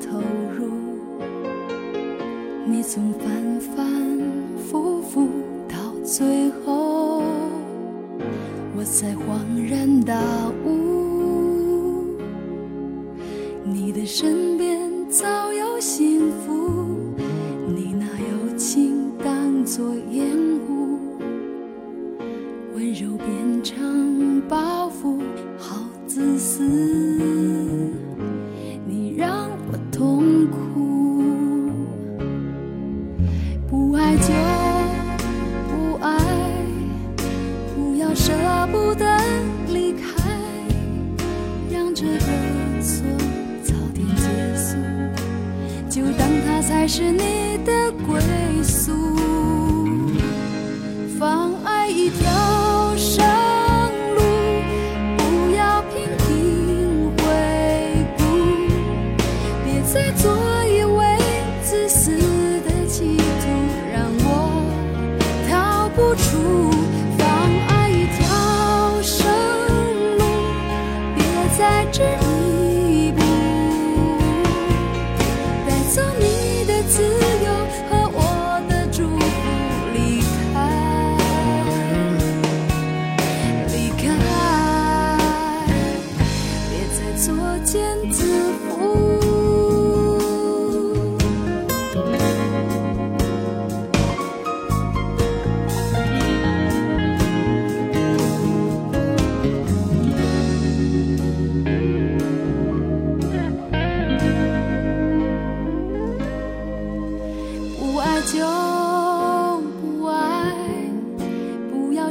投入你从反反复复到最后我才恍然大悟你的身边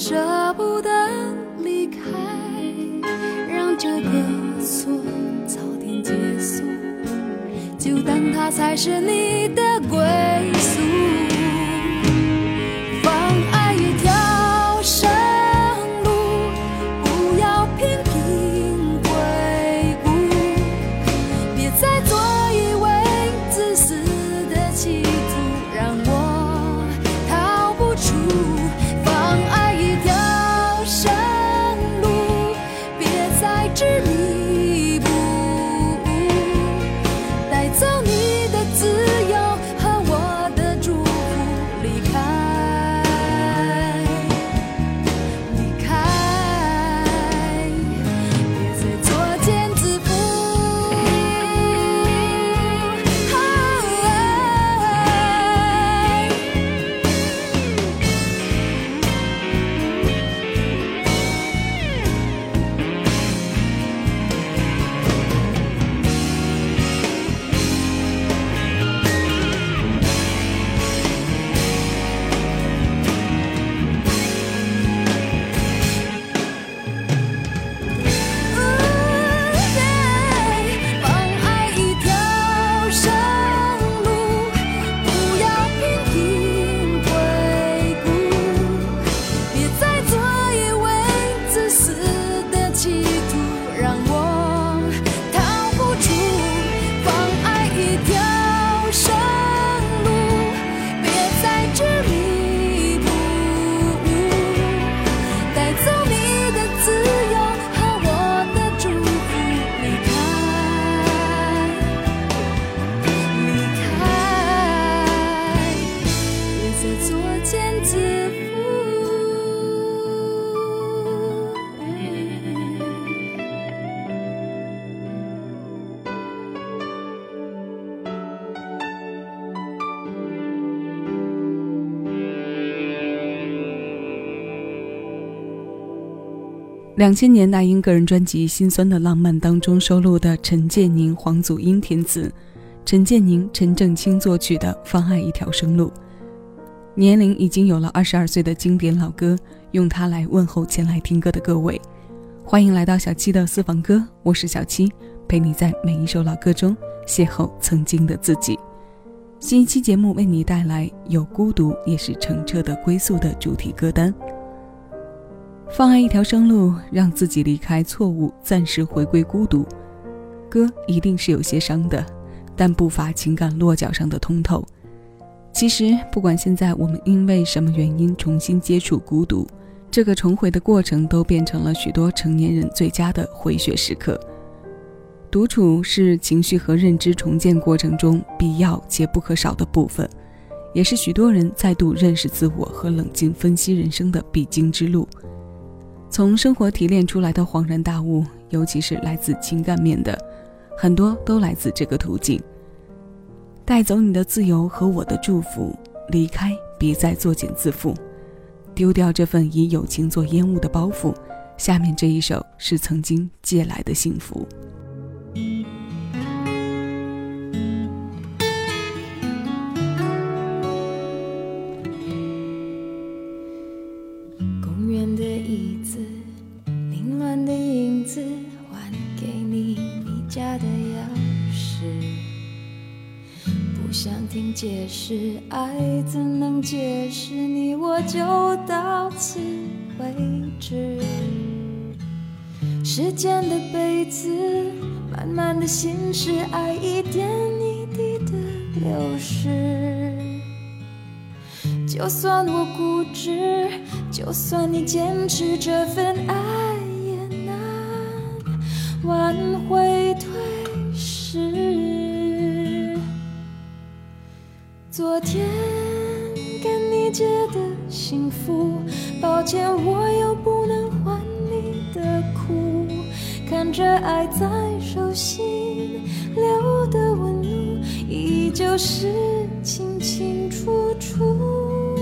舍不得离开，让这个锁早点结束，就当它才是你的归。两千年那英个人专辑《心酸的浪漫》当中收录的陈建宁、黄祖英填词，陈建宁、陈正清作曲的《放爱一条生路》。年龄已经有了二十二岁的经典老歌，用它来问候前来听歌的各位。欢迎来到小七的私房歌，我是小七，陪你在每一首老歌中邂逅曾经的自己。新一期节目为你带来《有孤独也是澄澈的归宿》的主题歌单。放爱一条生路，让自己离开错误，暂时回归孤独。歌一定是有些伤的，但不乏情感落脚上的通透。其实，不管现在我们因为什么原因重新接触孤独，这个重回的过程都变成了许多成年人最佳的回血时刻。独处是情绪和认知重建过程中必要且不可少的部分，也是许多人再度认识自我和冷静分析人生的必经之路。从生活提炼出来的恍然大悟，尤其是来自情感面的，很多都来自这个途径。带走你的自由和我的祝福，离开，别再作茧自缚，丢掉这份以友情做烟雾的包袱。下面这一首是曾经借来的幸福。解释爱怎能解释你我就到此为止。时间的杯子慢慢的心事，爱一点一滴的流失。就算我固执，就算你坚持，这份爱也难挽回退失。昨天跟你借的幸福，抱歉我又不能还你的苦。看着爱在手心留的纹路，依旧是清清楚楚。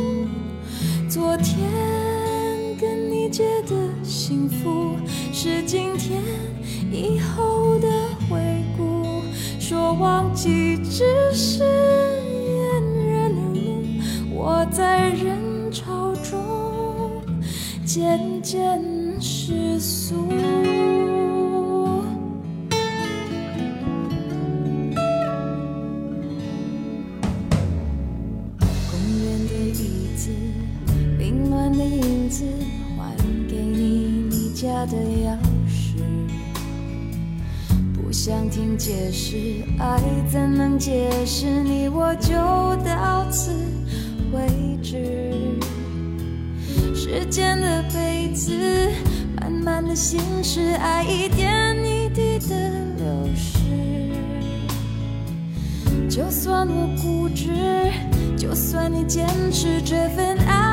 昨天跟你借的幸福，是今天以后的回顾。说忘记只是。在人潮中渐渐失速。公园的椅子，凌乱的影子，还给你你家的钥匙。不想听解释，爱怎能解释你我心事，爱一点一滴的流失。就算我固执，就算你坚持，这份爱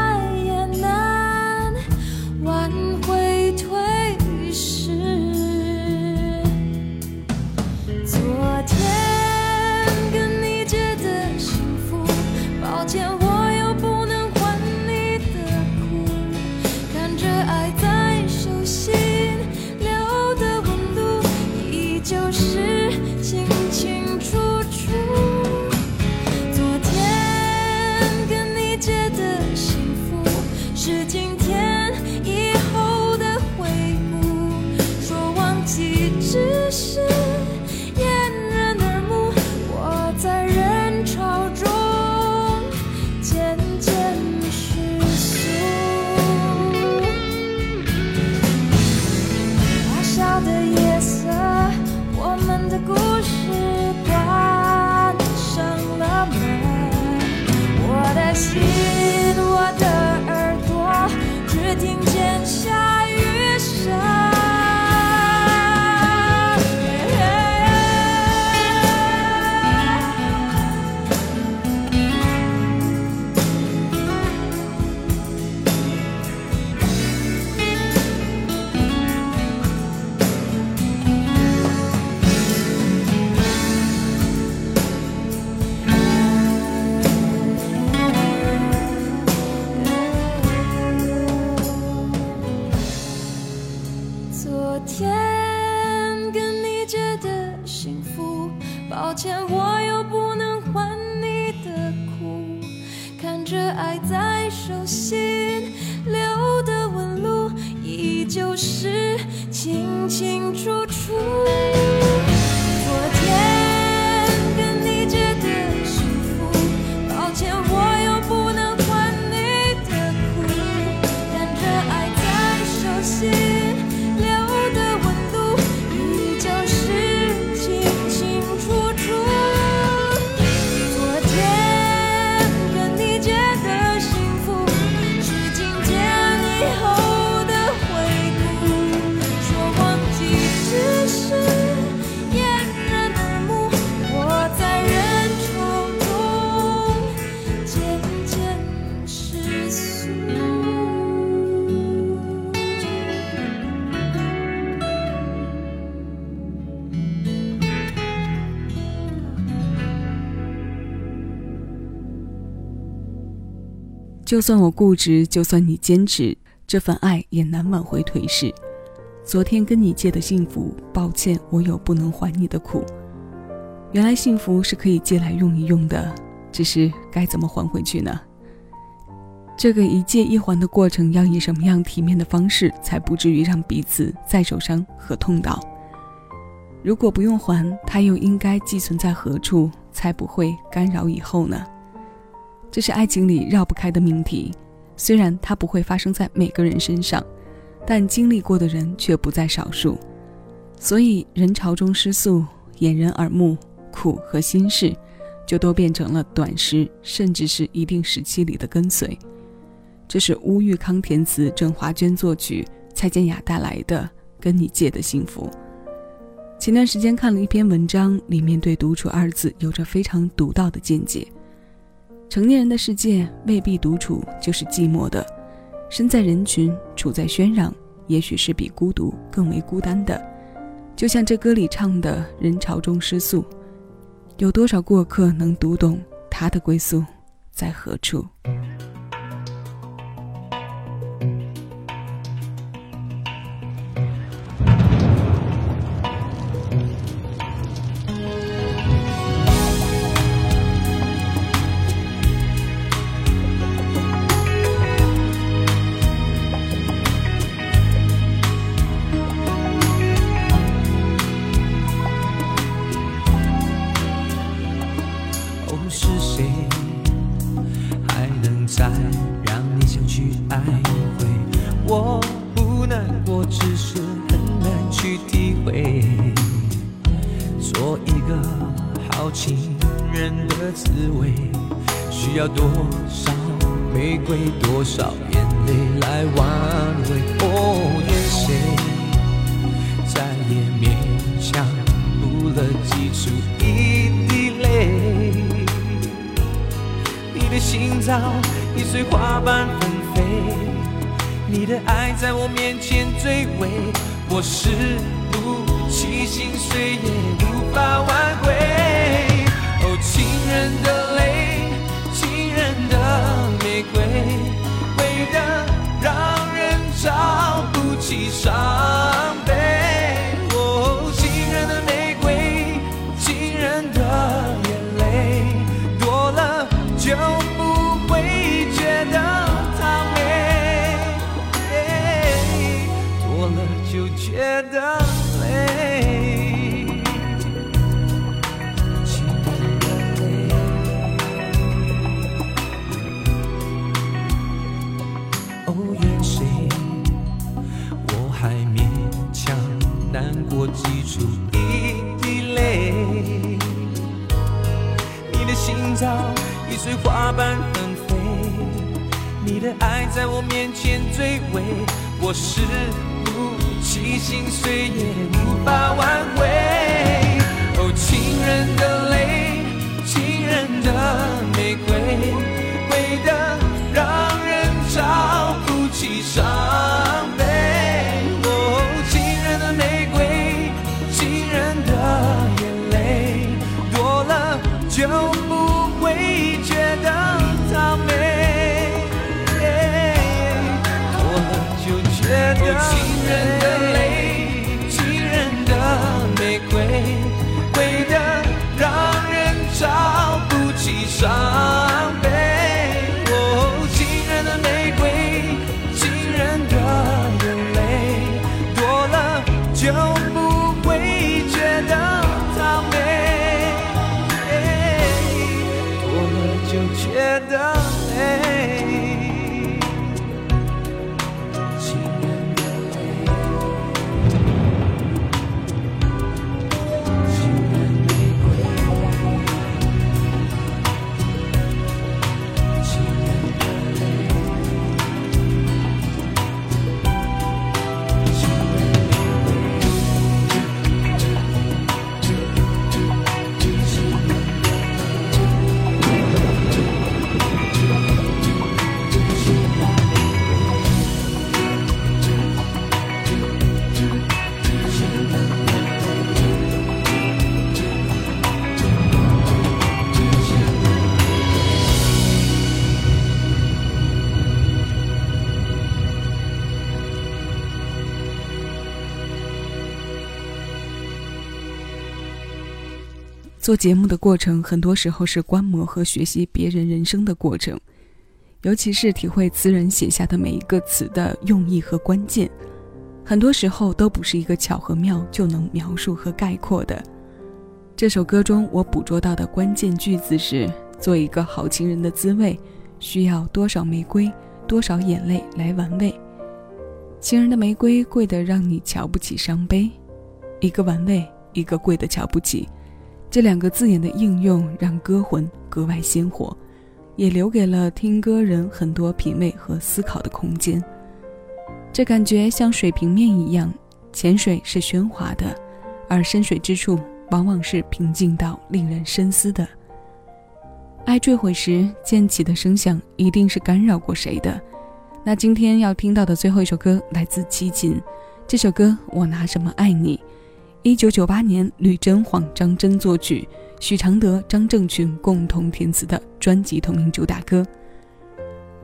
就算我固执，就算你坚持，这份爱也难挽回颓势。昨天跟你借的幸福，抱歉，我有不能还你的苦。原来幸福是可以借来用一用的，只是该怎么还回去呢？这个一借一还的过程，要以什么样体面的方式，才不至于让彼此再受伤和痛到？如果不用还，它又应该寄存在何处，才不会干扰以后呢？这是爱情里绕不开的命题。虽然它不会发生在每个人身上，但经历过的人却不在少数。所以人潮中失速，掩人耳目，苦和心事，就都变成了短时甚至是一定时期里的跟随。这是乌玉康填词，郑华娟作曲，蔡健雅带来的《跟你借的幸福》。前段时间看了一篇文章，里面对“独处”二字有着非常独到的见解。成年人的世界未必独处就是寂寞的，身在人群，处在喧嚷，也许是比孤独更为孤单的。就像这歌里唱的“人潮中失速”，有多少过客能读懂他的归宿在何处？已随花瓣纷飞，你的爱在我面前坠毁，我是不起心碎也无法挽回。哦，情人的泪，情人的玫瑰，为的让人找不起伤在我面前坠毁，我誓不起心碎也无法挽回。哦，情人的泪，情人的玫瑰，美的让人找不起伤悲。哦，情人的玫瑰，情人的眼泪，多了就不做节目的过程，很多时候是观摩和学习别人人生的过程，尤其是体会词人写下的每一个词的用意和关键，很多时候都不是一个巧和妙就能描述和概括的。这首歌中，我捕捉到的关键句子是：“做一个好情人的滋味，需要多少玫瑰，多少眼泪来玩味。情人的玫瑰贵得让你瞧不起伤悲，一个玩味，一个贵得瞧不起。”这两个字眼的应用，让歌魂格外鲜活，也留给了听歌人很多品味和思考的空间。这感觉像水平面一样，浅水是喧哗的，而深水之处。往往是平静到令人深思的。爱坠毁时溅起的声响，一定是干扰过谁的。那今天要听到的最后一首歌来自齐秦，这首歌《我拿什么爱你》，一九九八年吕珍晃、张真作曲，许常德、张正群共同填词的专辑同名主打歌。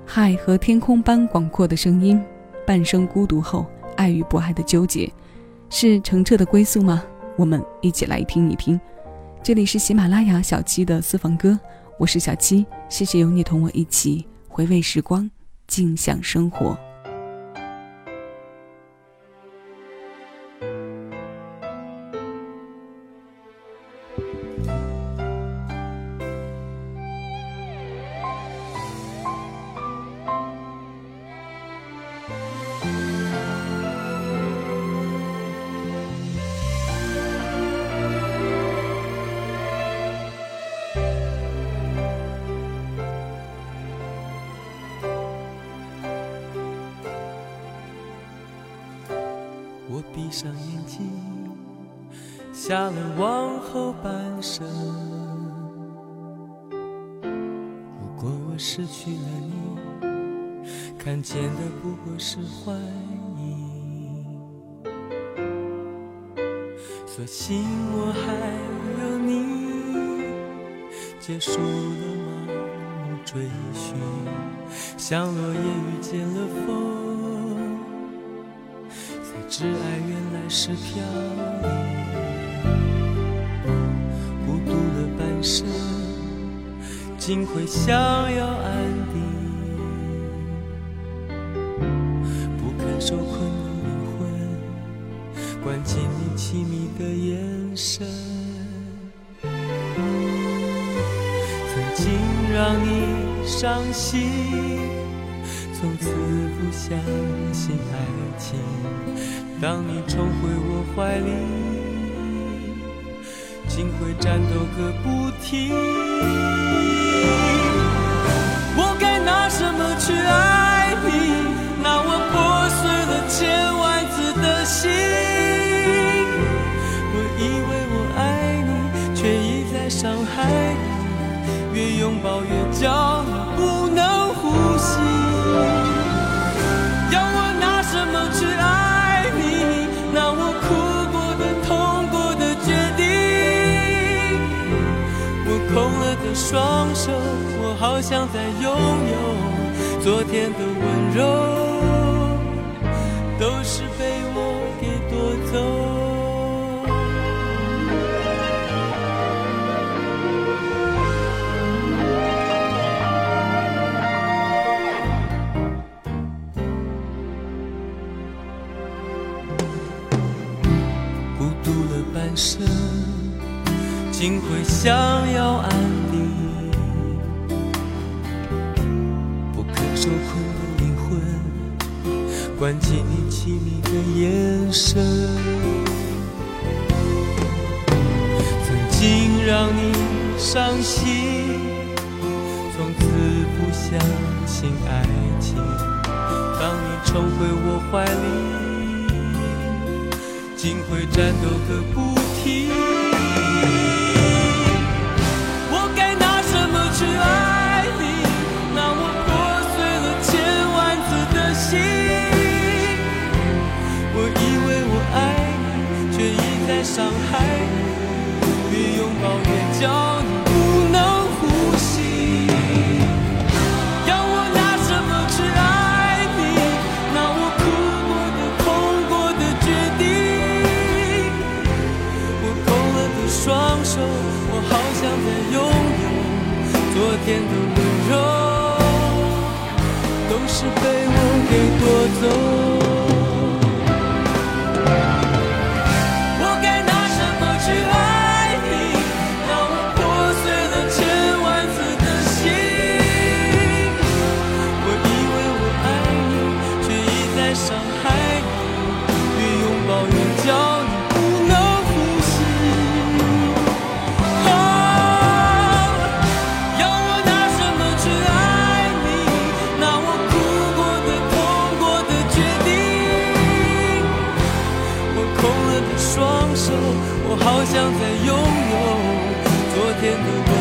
海和天空般广阔的声音，半生孤独后，爱与不爱的纠结，是澄澈的归宿吗？我们一起来听一听，这里是喜马拉雅小七的私房歌，我是小七，谢谢有你同我一起回味时光，静享生活。看见的不过是幻影。所幸我还有你，结束了盲目追寻，像落叶遇见了风。才知爱原来是飘零，心会想要安定。不肯受困的灵魂，关进你凄迷的眼神，曾经让你伤心，从此不相信爱情。当你重回我怀里，心会战斗个不停。我该拿什么去爱你？拿我破碎了千万次的心。我以为我爱你，却一再伤害你。越拥抱越骄傲空了的双手，我好想再拥有昨天的温柔，都是被我给夺走。孤独了半生，竟会想要安定，不肯受困的灵魂。关起你凄迷的眼神，曾经让你伤心，从此不相信爱情。当你重回我怀里，竟会战斗个不停。伤害，越拥抱越叫你不能呼吸。要我拿什么去爱你？拿我哭过的、痛过的决定。我空了的双手，我好想再拥有昨天的温柔，都是被我给夺走。我好想再拥有昨天的我。